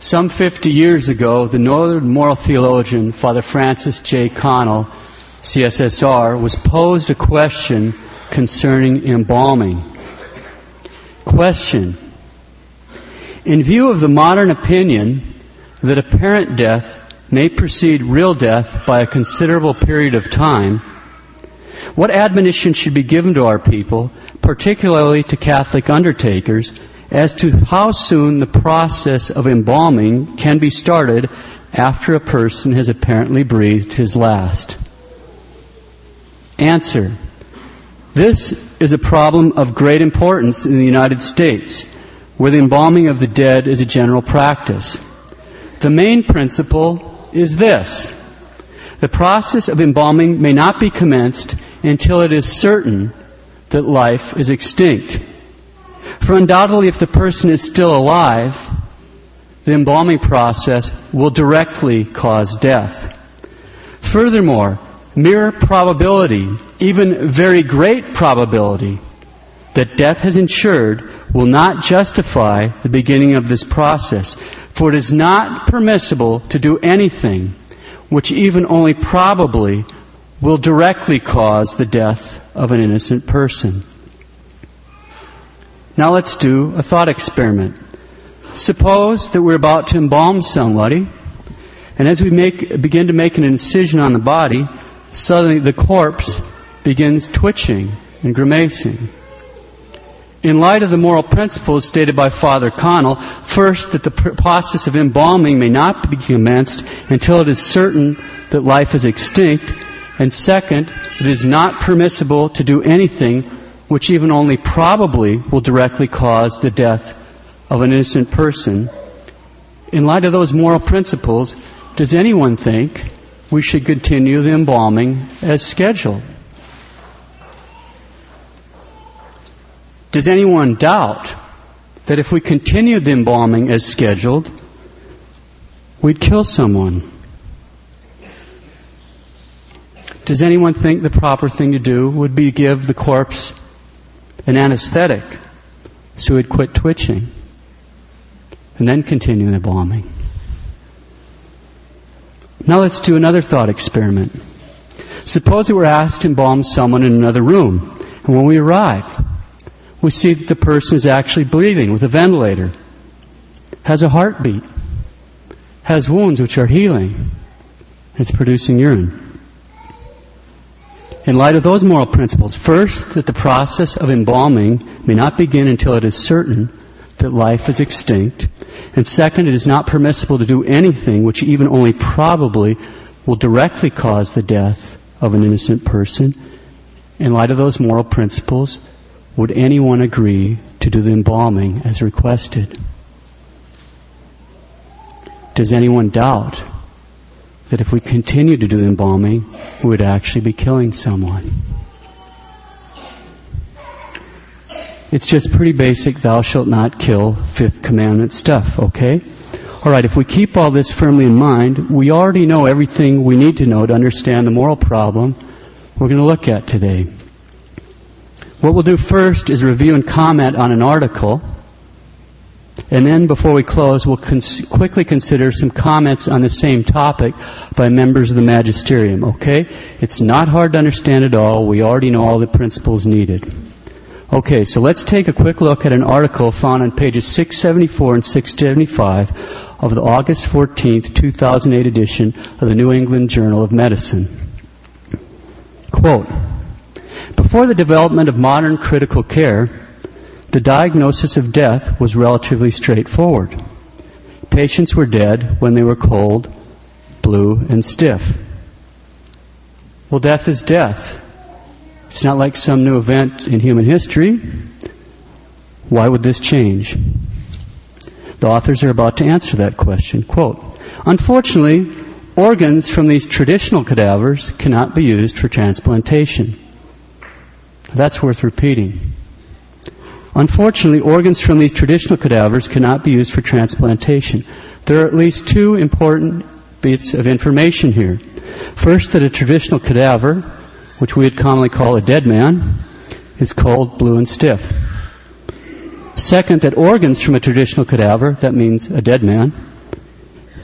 Some 50 years ago, the Northern moral theologian, Father Francis J. Connell, CSSR, was posed a question concerning embalming. Question. In view of the modern opinion that apparent death may precede real death by a considerable period of time, what admonition should be given to our people, particularly to Catholic undertakers, as to how soon the process of embalming can be started after a person has apparently breathed his last? Answer. This is a problem of great importance in the United States, where the embalming of the dead is a general practice. The main principle is this. The process of embalming may not be commenced until it is certain that life is extinct. For undoubtedly, if the person is still alive, the embalming process will directly cause death. Furthermore, mere probability, even very great probability, that death has ensured will not justify the beginning of this process, for it is not permissible to do anything which even only probably will directly cause the death of an innocent person. Now let's do a thought experiment. Suppose that we're about to embalm somebody, and as we make, begin to make an incision on the body, suddenly the corpse begins twitching and grimacing. In light of the moral principles stated by Father Connell, first, that the process of embalming may not be commenced until it is certain that life is extinct, and second, it is not permissible to do anything which even only probably will directly cause the death of an innocent person, in light of those moral principles, does anyone think we should continue the embalming as scheduled? Does anyone doubt that if we continued the embalming as scheduled, we'd kill someone? Does anyone think the proper thing to do would be give the corpse an anesthetic so he'd quit twitching and then continue the bombing. Now let's do another thought experiment. Suppose we were asked to embalm someone in another room, and when we arrive, we see that the person is actually breathing with a ventilator, has a heartbeat, has wounds which are healing, and is producing urine in light of those moral principles, first, that the process of embalming may not begin until it is certain that life is extinct, and second, it is not permissible to do anything which even only probably will directly cause the death of an innocent person. In light of those moral principles, would anyone agree to do the embalming as requested? Does anyone doubt that if we continue to do embalming, we would actually be killing someone. It's just pretty basic, thou shalt not kill, fifth commandment stuff, okay? Alright, if we keep all this firmly in mind, we already know everything we need to know to understand the moral problem we're going to look at today. What we'll do first is review and comment on an article and then before we close, we'll cons- quickly consider some comments on the same topic by members of the magisterium, okay? It's not hard to understand at all. We already know all the principles needed. Okay, so let's take a quick look at an article found on pages 674 and 675 of the August 14th, 2008 edition of the New England Journal of Medicine. Quote, before the development of modern critical care, the diagnosis of death was relatively straightforward. Patients were dead when they were cold, blue, and stiff. Well, death is death. It's not like some new event in human history. Why would this change? The authors are about to answer that question. Quote, Unfortunately, organs from these traditional cadavers cannot be used for transplantation. That's worth repeating. Unfortunately, organs from these traditional cadavers cannot be used for transplantation. There are at least two important bits of information here. First, that a traditional cadaver, which we would commonly call a dead man, is cold, blue, and stiff. Second, that organs from a traditional cadaver, that means a dead man,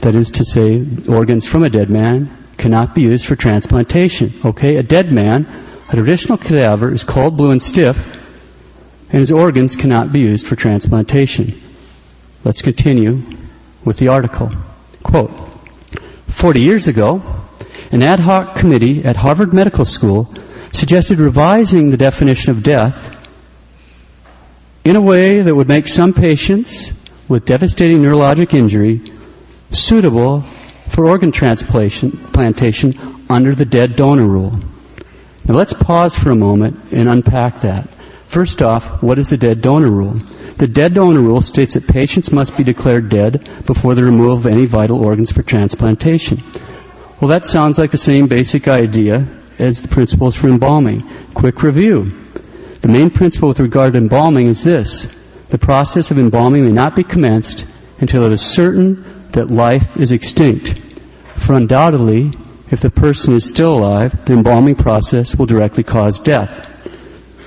That is to say, organs from a dead man cannot be used for transplantation. Okay? A dead man, a traditional cadaver, is cold, blue, and stiff, and his organs cannot be used for transplantation. Let's continue with the article. Quote, 40 years ago, an ad hoc committee at Harvard Medical School suggested revising the definition of death in a way that would make some patients with devastating neurologic injury suitable for organ transplantation under the dead donor rule. Now let's pause for a moment and unpack that. First off, what is the dead donor rule? The dead donor rule states that patients must be declared dead before the removal of any vital organs for transplantation. Well, that sounds like the same basic idea as the principles for embalming. Quick review. The main principle with regard to embalming is this. The process of embalming may not be commenced until it is certain that life is extinct. For undoubtedly, if the person is still alive, the embalming process will directly cause death.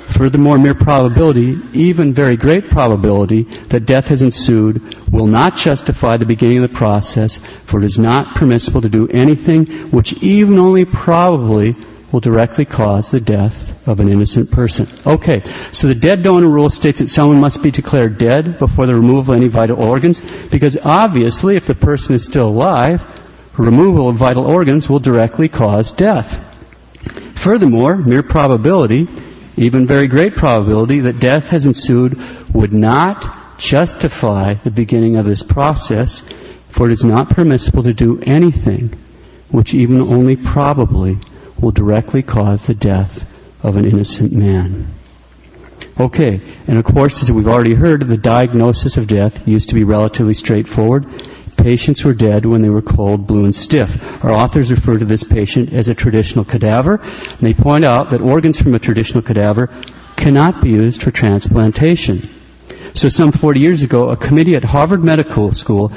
Furthermore, mere probability, even very great probability, that death has ensued will not justify the beginning of the process, for it is not permissible to do anything which even only probably will directly cause the death of an innocent person. Okay, so the dead donor rule states that someone must be declared dead before the removal of any vital organs, because obviously if the person is still alive, removal of vital organs will directly cause death. Furthermore, mere probability, even very great probability that death has ensued would not justify the beginning of this process, for it is not permissible to do anything which even only probably will directly cause the death of an innocent man. Okay, and of course, as we've already heard, the diagnosis of death used to be relatively straightforward. Patients were dead when they were cold, blue, and stiff. Our authors refer to this patient as a traditional cadaver, and they point out that organs from a traditional cadaver cannot be used for transplantation. So some 40 years ago, a committee at Harvard Medical School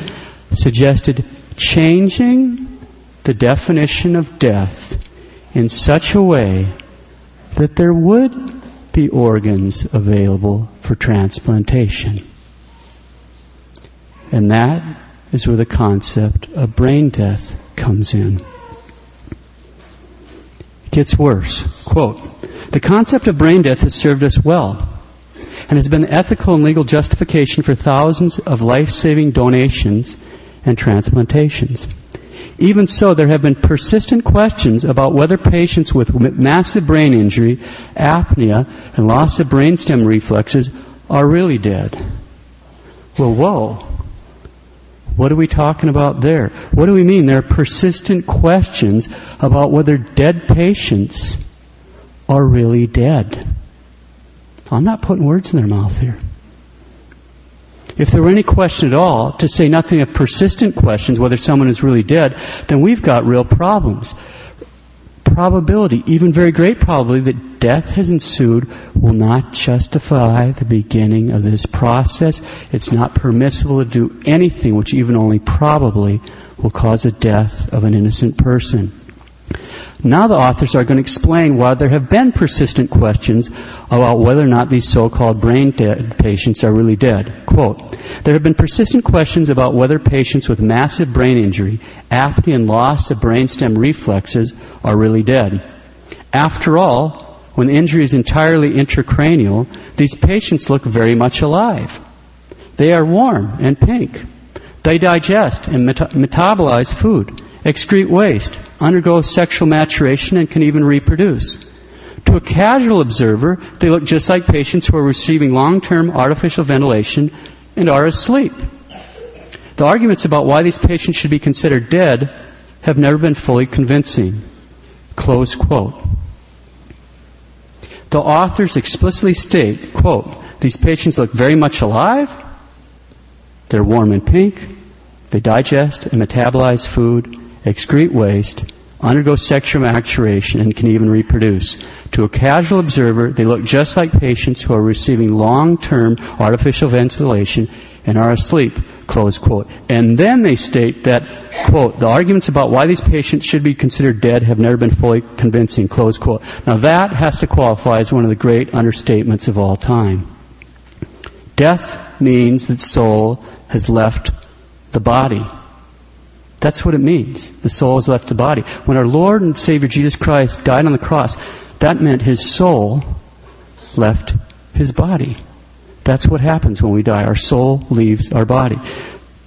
suggested changing the definition of death in such a way that there would be organs available for transplantation. And that is where the concept of brain death comes in. It gets worse. Quote, the concept of brain death has served us well and has been ethical and legal justification for thousands of life-saving donations and transplantations. Even so, there have been persistent questions about whether patients with massive brain injury, apnea, and loss of brainstem reflexes are really dead. Well, whoa. What are we talking about there? What do we mean? There are persistent questions about whether dead patients are really dead. I'm not putting words in their mouth here. If there were any question at all, to say nothing of persistent questions, whether someone is really dead, then we've got real problems. Probability, even very great probability, that death has ensued will not justify the beginning of this process. It's not permissible to do anything which even only probably will cause the death of an innocent person. Now the authors are going to explain why there have been persistent questions about whether or not these so-called brain dead patients are really dead. Quote, there have been persistent questions about whether patients with massive brain injury, apnea and loss of brainstem reflexes are really dead. After all, when the injury is entirely intracranial, these patients look very much alive. They are warm and pink. They digest and meta- metabolize food excrete waste, undergo sexual maturation, and can even reproduce. To a casual observer, they look just like patients who are receiving long-term artificial ventilation and are asleep. The arguments about why these patients should be considered dead have never been fully convincing. Close quote. The authors explicitly state, quote, these patients look very much alive, they're warm and pink, they digest and metabolize food, excrete waste, undergo sexual maturation, and can even reproduce. To a casual observer, they look just like patients who are receiving long-term artificial ventilation and are asleep, close quote. And then they state that, quote, the arguments about why these patients should be considered dead have never been fully convincing, close quote. Now that has to qualify as one of the great understatements of all time. Death means that soul has left the body. That's what it means. The soul has left the body. When our Lord and Savior Jesus Christ died on the cross, that meant his soul left his body. That's what happens when we die. Our soul leaves our body.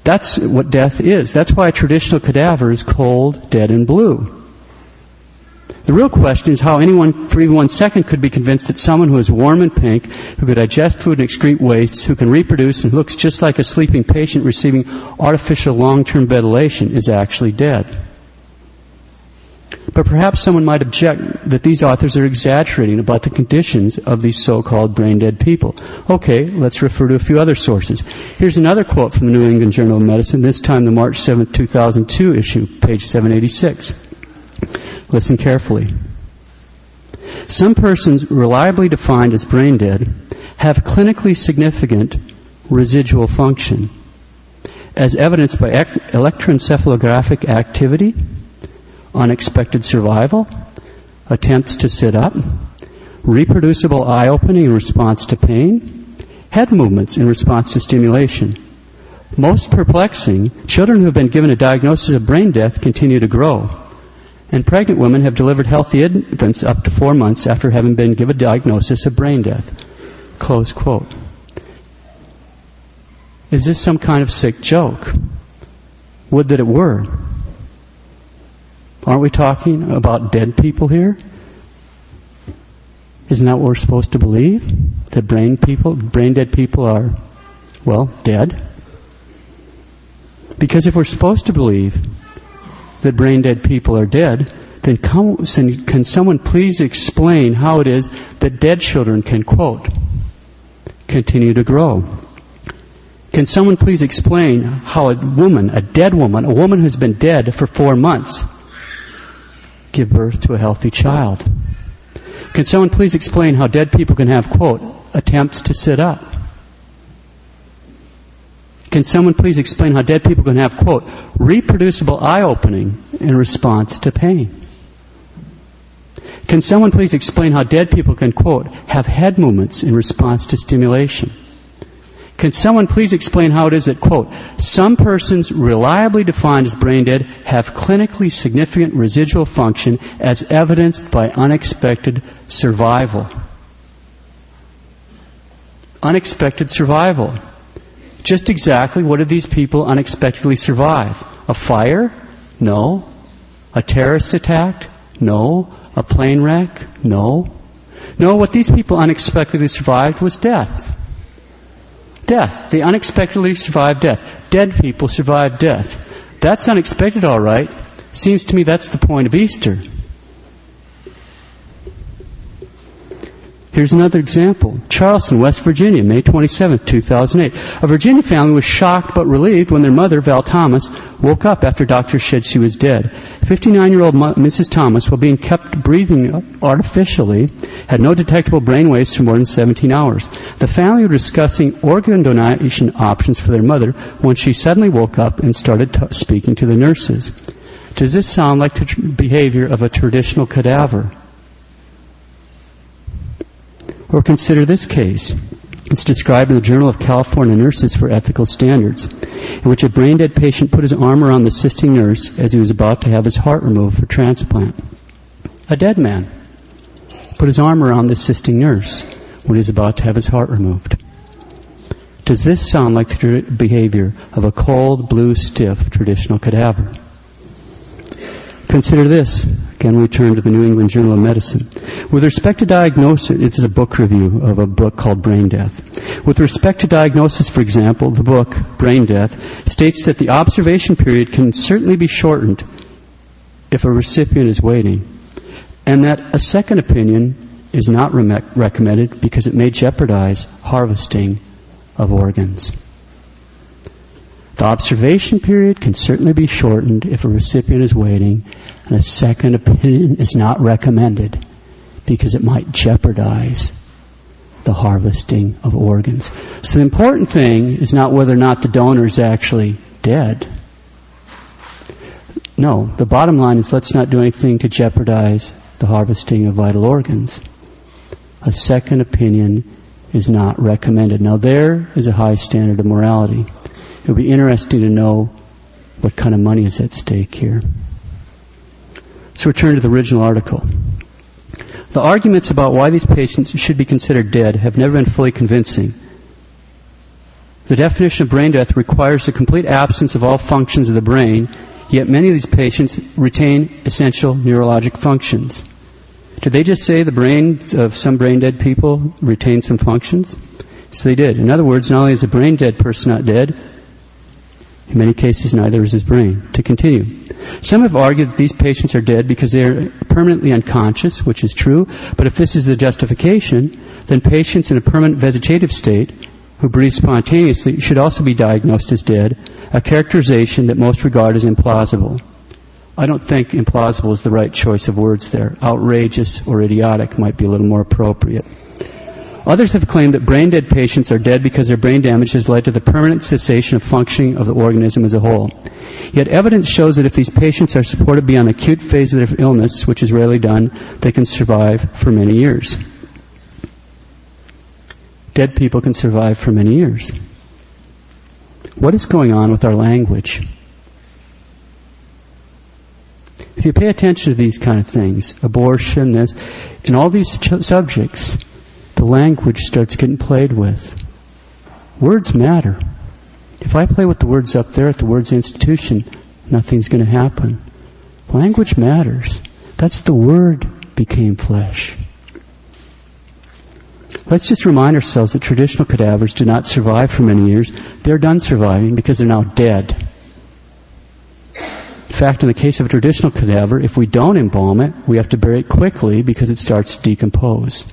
That's what death is. That's why a traditional cadaver is cold, dead, and blue. The real question is how anyone, for even one second, could be convinced that someone who is warm and pink, who could digest food and excrete wastes, who can reproduce, and looks just like a sleeping patient receiving artificial long-term ventilation is actually dead. But perhaps someone might object that these authors are exaggerating about the conditions of these so-called brain-dead people. Okay, let's refer to a few other sources. Here's another quote from the New England Journal of Medicine, this time the March 7, 2002 issue, page 786. Listen carefully. Some persons reliably defined as brain dead have clinically significant residual function, as evidenced by electroencephalographic activity, unexpected survival, attempts to sit up, reproducible eye opening in response to pain, head movements in response to stimulation. Most perplexing, children who have been given a diagnosis of brain death continue to grow and pregnant women have delivered healthy infants up to four months after having been given a diagnosis of brain death. Close quote. Is this some kind of sick joke? Would that it were. Aren't we talking about dead people here? Isn't that what we're supposed to believe? That brain people, brain dead people are, well, dead? Because if we're supposed to believe that brain dead people are dead, then can someone please explain how it is that dead children can, quote, continue to grow? Can someone please explain how a woman, a dead woman, a woman who's been dead for four months, give birth to a healthy child? Can someone please explain how dead people can have, quote, attempts to sit up? Can someone please explain how dead people can have, quote, reproducible eye opening in response to pain? Can someone please explain how dead people can, quote, have head movements in response to stimulation? Can someone please explain how it is that, quote, some persons reliably defined as brain dead have clinically significant residual function as evidenced by unexpected survival? Unexpected survival. Just exactly what did these people unexpectedly survive? A fire? No. A terrorist attack? No. A plane wreck? No. No, what these people unexpectedly survived was death. Death. They unexpectedly survived death. Dead people survived death. That's unexpected, all right. Seems to me that's the point of Easter. Here's another example. Charleston, West Virginia, May 27, 2008. A Virginia family was shocked but relieved when their mother, Val Thomas, woke up after doctors said she was dead. 59-year-old Mrs. Thomas, while being kept breathing artificially, had no detectable brain waves for more than 17 hours. The family were discussing organ donation options for their mother when she suddenly woke up and started t- speaking to the nurses. Does this sound like the tr- behavior of a traditional cadaver? Or consider this case. It's described in the Journal of California Nurses for Ethical Standards, in which a brain dead patient put his arm around the assisting nurse as he was about to have his heart removed for transplant. A dead man put his arm around the assisting nurse when he was about to have his heart removed. Does this sound like the behavior of a cold, blue, stiff, traditional cadaver? Consider this. Again, we turn to the New England Journal of Medicine. With respect to diagnosis, is a book review of a book called Brain Death. With respect to diagnosis, for example, the book, Brain Death, states that the observation period can certainly be shortened if a recipient is waiting, and that a second opinion is not re- recommended because it may jeopardize harvesting of organs. The observation period can certainly be shortened if a recipient is waiting and a second opinion is not recommended because it might jeopardize the harvesting of organs. So the important thing is not whether or not the donor is actually dead. No, the bottom line is let's not do anything to jeopardize the harvesting of vital organs. A second opinion is not recommended. Now there is a high standard of morality. It would be interesting to know what kind of money is at stake here. Let's return to the original article. The arguments about why these patients should be considered dead have never been fully convincing. The definition of brain death requires the complete absence of all functions of the brain, yet many of these patients retain essential neurologic functions. Did they just say the brains of some brain dead people retain some functions? So they did. In other words, not only is a brain dead person not dead, in many cases neither is his brain. To continue. Some have argued that these patients are dead because they are permanently unconscious, which is true, but if this is the justification, then patients in a permanent vegetative state who breathe spontaneously should also be diagnosed as dead, a characterization that most regard as implausible. I don't think implausible is the right choice of words there. Outrageous or idiotic might be a little more appropriate. Others have claimed that brain dead patients are dead because their brain damage has led to the permanent cessation of functioning of the organism as a whole. Yet evidence shows that if these patients are supported beyond the acute phase of their illness, which is rarely done, they can survive for many years. Dead people can survive for many years. What is going on with our language? If you pay attention to these kind of things, abortion, this, and all these ch- subjects, language starts getting played with. Words matter. If I play with the words up there at the words institution, nothing's going to happen. Language matters. That's the word became flesh. Let's just remind ourselves that traditional cadavers do not survive for many years. They're done surviving because they're now dead. In fact, in the case of a traditional cadaver, if we don't embalm it, we have to bury it quickly because it starts to decompose.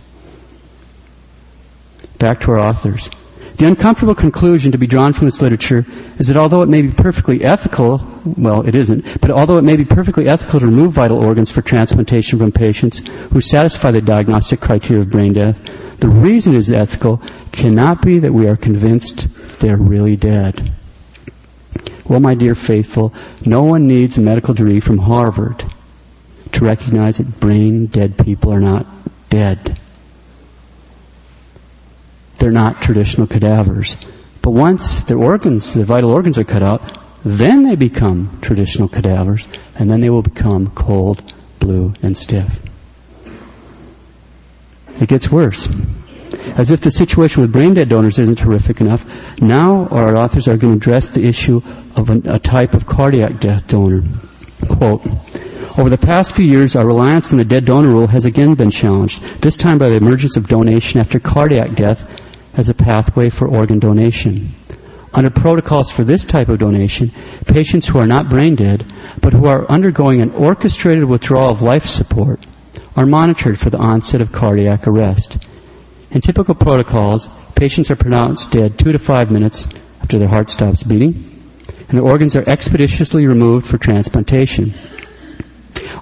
Back to our authors. The uncomfortable conclusion to be drawn from this literature is that although it may be perfectly ethical, well, it isn't, but although it may be perfectly ethical to remove vital organs for transplantation from patients who satisfy the diagnostic criteria of brain death, the reason it is ethical cannot be that we are convinced they're really dead. Well, my dear faithful, no one needs a medical degree from Harvard to recognize that brain dead people are not dead. They're not traditional cadavers. But once their organs, their vital organs are cut out, then they become traditional cadavers, and then they will become cold, blue, and stiff. It gets worse. As if the situation with brain dead donors isn't horrific enough, now our authors are going to address the issue of an, a type of cardiac death donor. Quote, over the past few years, our reliance on the dead donor rule has again been challenged, this time by the emergence of donation after cardiac death as a pathway for organ donation. Under protocols for this type of donation, patients who are not brain dead, but who are undergoing an orchestrated withdrawal of life support, are monitored for the onset of cardiac arrest. In typical protocols, patients are pronounced dead two to five minutes after their heart stops beating, and their organs are expeditiously removed for transplantation.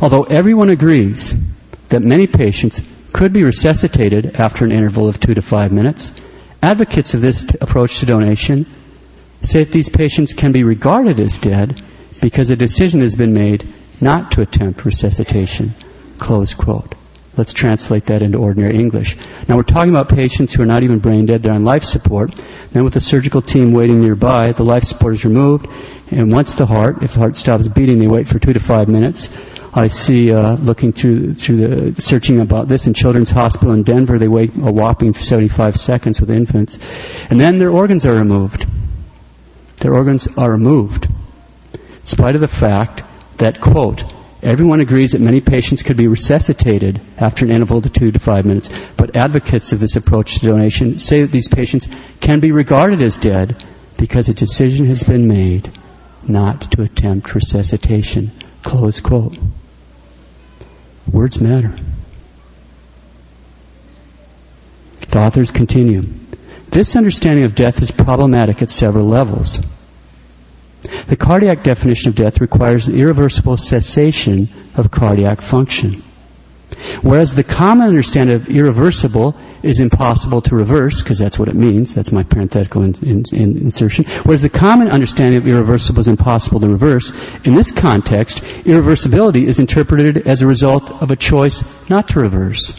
Although everyone agrees that many patients could be resuscitated after an interval of two to five minutes, advocates of this t- approach to donation say that these patients can be regarded as dead because a decision has been made not to attempt resuscitation. Close quote. Let's translate that into ordinary English. Now we're talking about patients who are not even brain dead, they're on life support. Then with the surgical team waiting nearby, the life support is removed, and once the heart, if the heart stops beating, they wait for two to five minutes. I see, uh, looking through through the searching about this in Children's Hospital in Denver, they wait a whopping 75 seconds with infants, and then their organs are removed. Their organs are removed, in spite of the fact that quote Everyone agrees that many patients could be resuscitated after an interval of two to five minutes, but advocates of this approach to donation say that these patients can be regarded as dead because a decision has been made not to attempt resuscitation. Close quote. Words matter. The authors continue. This understanding of death is problematic at several levels. The cardiac definition of death requires the irreversible cessation of cardiac function. Whereas the common understanding of irreversible is impossible to reverse, because that's what it means, that's my parenthetical in, in, in insertion. Whereas the common understanding of irreversible is impossible to reverse, in this context, irreversibility is interpreted as a result of a choice not to reverse.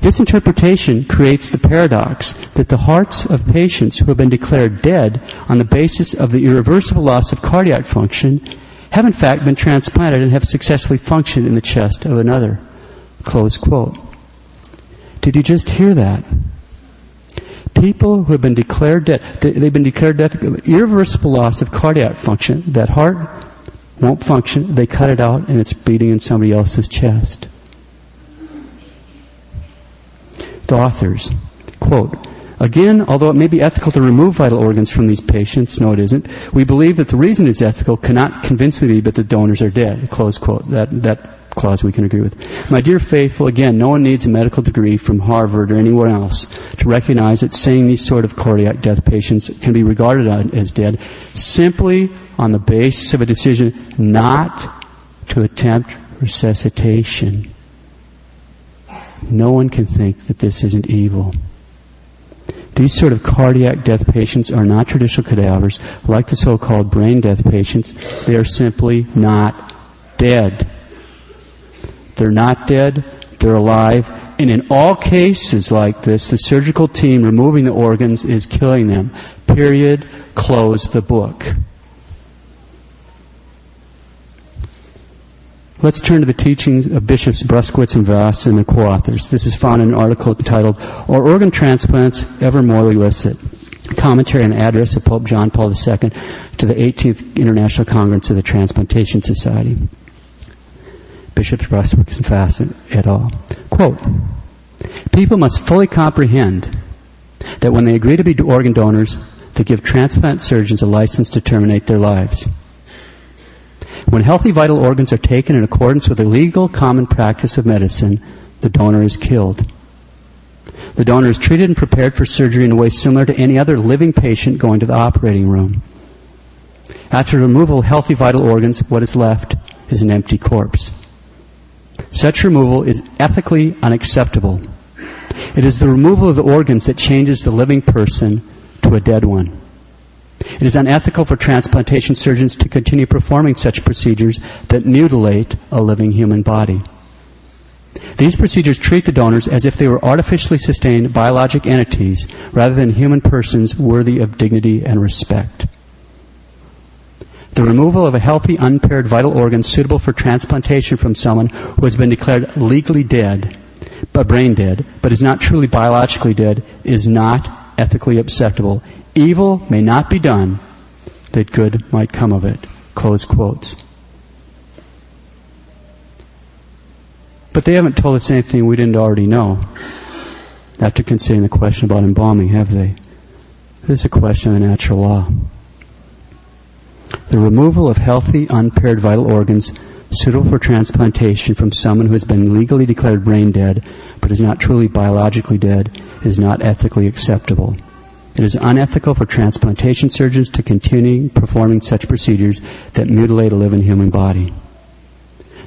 This interpretation creates the paradox that the hearts of patients who have been declared dead on the basis of the irreversible loss of cardiac function have in fact been transplanted and have successfully functioned in the chest of another. Close quote. Did you just hear that? People who have been declared dead, they've been declared dead, irreversible loss of cardiac function, that heart won't function, they cut it out and it's beating in somebody else's chest. The authors, quote, Again, although it may be ethical to remove vital organs from these patients, no it isn't, we believe that the reason it's ethical cannot convincingly be that the donors are dead. Close quote. That, that clause we can agree with. My dear faithful, again, no one needs a medical degree from Harvard or anywhere else to recognize that saying these sort of cardiac death patients can be regarded as dead simply on the basis of a decision not to attempt resuscitation. No one can think that this isn't evil. These sort of cardiac death patients are not traditional cadavers like the so-called brain death patients. They are simply not dead. They're not dead, they're alive, and in all cases like this, the surgical team removing the organs is killing them. Period. Close the book. Let's turn to the teachings of Bishops Bruskewitz and Vasa and the co-authors. This is found in an article titled, Are Organ Transplants Ever Morally Illicit? Commentary and address of Pope John Paul II to the 18th International Congress of the Transplantation Society. Bishops Bruskewitz and Vasa et al. Quote, People must fully comprehend that when they agree to be organ donors, they give transplant surgeons a license to terminate their lives. When healthy vital organs are taken in accordance with the legal common practice of medicine, the donor is killed. The donor is treated and prepared for surgery in a way similar to any other living patient going to the operating room. After removal of healthy vital organs, what is left is an empty corpse. Such removal is ethically unacceptable. It is the removal of the organs that changes the living person to a dead one. It is unethical for transplantation surgeons to continue performing such procedures that mutilate a living human body. These procedures treat the donors as if they were artificially sustained biologic entities rather than human persons worthy of dignity and respect. The removal of a healthy, unpaired vital organ suitable for transplantation from someone who has been declared legally dead, but brain dead, but is not truly biologically dead, is not ethically acceptable. Evil may not be done that good might come of it. Close quotes. But they haven't told us anything we didn't already know. After considering the question about embalming, have they? This is a question of the natural law. The removal of healthy, unpaired vital organs suitable for transplantation from someone who has been legally declared brain dead but is not truly biologically dead is not ethically acceptable. It is unethical for transplantation surgeons to continue performing such procedures that mutilate a living human body.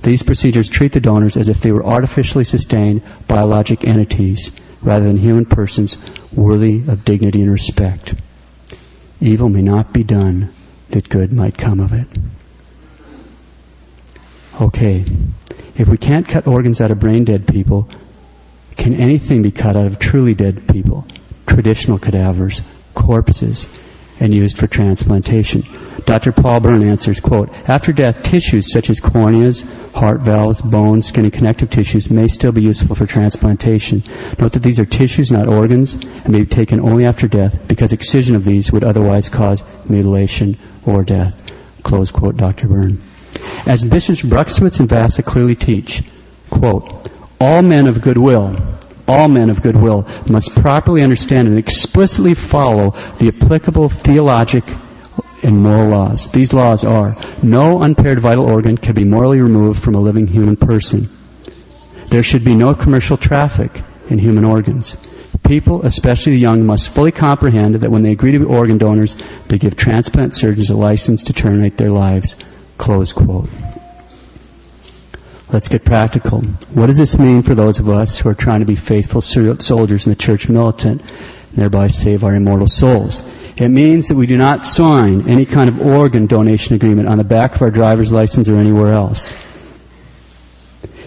These procedures treat the donors as if they were artificially sustained biologic entities rather than human persons worthy of dignity and respect. Evil may not be done that good might come of it. Okay, if we can't cut organs out of brain dead people, can anything be cut out of truly dead people? Traditional cadavers, corpses, and used for transplantation. Dr. Paul Byrne answers, quote, After death, tissues such as corneas, heart valves, bones, skin, and connective tissues may still be useful for transplantation. Note that these are tissues, not organs, and may be taken only after death because excision of these would otherwise cause mutilation or death. Close quote, Dr. Byrne. As Bishops Bruskewitz and Vasa clearly teach, quote, all men of goodwill, all men of goodwill must properly understand and explicitly follow the applicable theologic and moral laws. These laws are, no unpaired vital organ can be morally removed from a living human person. There should be no commercial traffic in human organs. People, especially the young, must fully comprehend that when they agree to be organ donors, they give transplant surgeons a license to terminate their lives. Close quote. Let's get practical. What does this mean for those of us who are trying to be faithful soldiers in the church militant and thereby save our immortal souls? It means that we do not sign any kind of organ donation agreement on the back of our driver's license or anywhere else.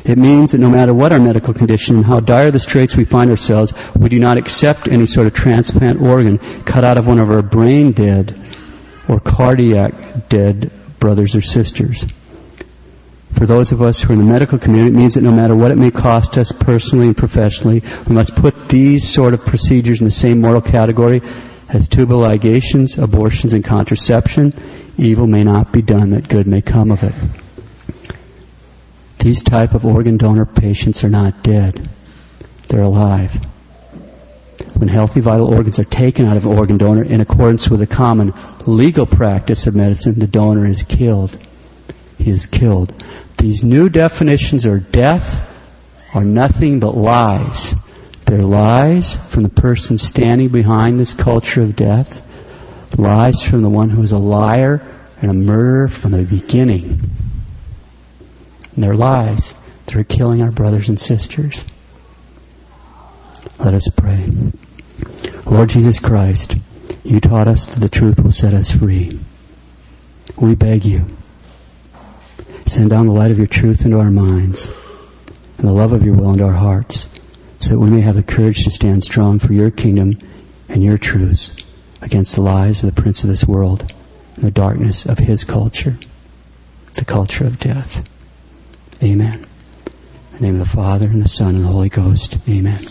It means that no matter what our medical condition and how dire the straits we find ourselves, we do not accept any sort of transplant organ cut out of one of our brain dead or cardiac dead brothers or sisters. For those of us who are in the medical community, it means that no matter what it may cost us personally and professionally, we must put these sort of procedures in the same moral category as tubal ligations, abortions, and contraception. Evil may not be done that good may come of it. These type of organ donor patients are not dead. They're alive. When healthy vital organs are taken out of an organ donor in accordance with the common legal practice of medicine, the donor is killed. He is killed. These new definitions of death are nothing but lies. They're lies from the person standing behind this culture of death, lies from the one who is a liar and a murderer from the beginning and their lies that are killing our brothers and sisters. Let us pray. Lord Jesus Christ, you taught us that the truth will set us free. We beg you, send down the light of your truth into our minds and the love of your will into our hearts so that we may have the courage to stand strong for your kingdom and your truths against the lies of the prince of this world and the darkness of his culture, the culture of death. Amen. In the name of the Father, and the Son, and the Holy Ghost. Amen.